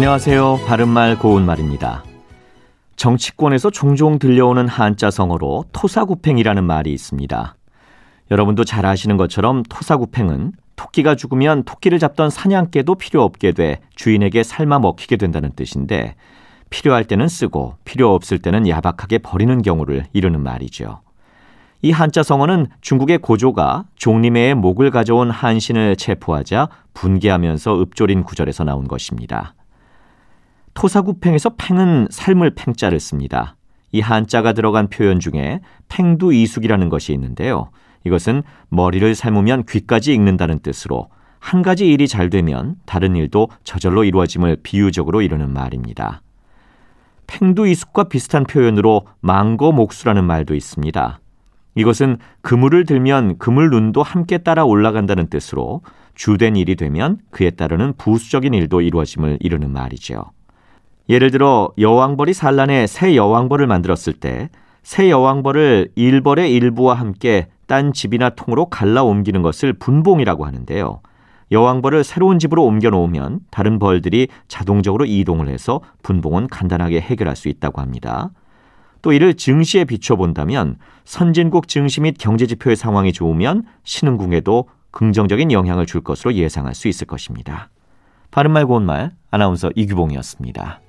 안녕하세요. 바른말 고운말입니다. 정치권에서 종종 들려오는 한자성어로 토사구팽이라는 말이 있습니다. 여러분도 잘 아시는 것처럼 토사구팽은 토끼가 죽으면 토끼를 잡던 사냥개도 필요 없게 돼 주인에게 삶아 먹히게 된다는 뜻인데 필요할 때는 쓰고 필요 없을 때는 야박하게 버리는 경우를 이르는 말이죠. 이 한자 성어는 중국의 고조가 종리매의 목을 가져온 한신을 체포하자 분개하면서 읊조린 구절에서 나온 것입니다. 토사구팽에서 팽은 삶을 팽자를 씁니다. 이 한자가 들어간 표현 중에 팽두이숙이라는 것이 있는데요. 이것은 머리를 삶으면 귀까지 익는다는 뜻으로 한 가지 일이 잘 되면 다른 일도 저절로 이루어짐을 비유적으로 이루는 말입니다. 팽두이숙과 비슷한 표현으로 망고목수라는 말도 있습니다. 이것은 그물을 들면 그물 눈도 함께 따라 올라간다는 뜻으로 주된 일이 되면 그에 따르는 부수적인 일도 이루어짐을 이루는 말이죠. 예를 들어 여왕벌이 산란해 새 여왕벌을 만들었을 때 새 여왕벌을 일벌의 일부와 함께 딴 집이나 통으로 갈라 옮기는 것을 분봉이라고 하는데요. 여왕벌을 새로운 집으로 옮겨 놓으면 다른 벌들이 자동적으로 이동을 해서 분봉은 간단하게 해결할 수 있다고 합니다. 또 이를 증시에 비춰본다면 선진국 증시 및 경제지표의 상황이 좋으면 신흥국에도 긍정적인 영향을 줄 것으로 예상할 수 있을 것입니다. 바른말 고운말 아나운서 이규봉이었습니다.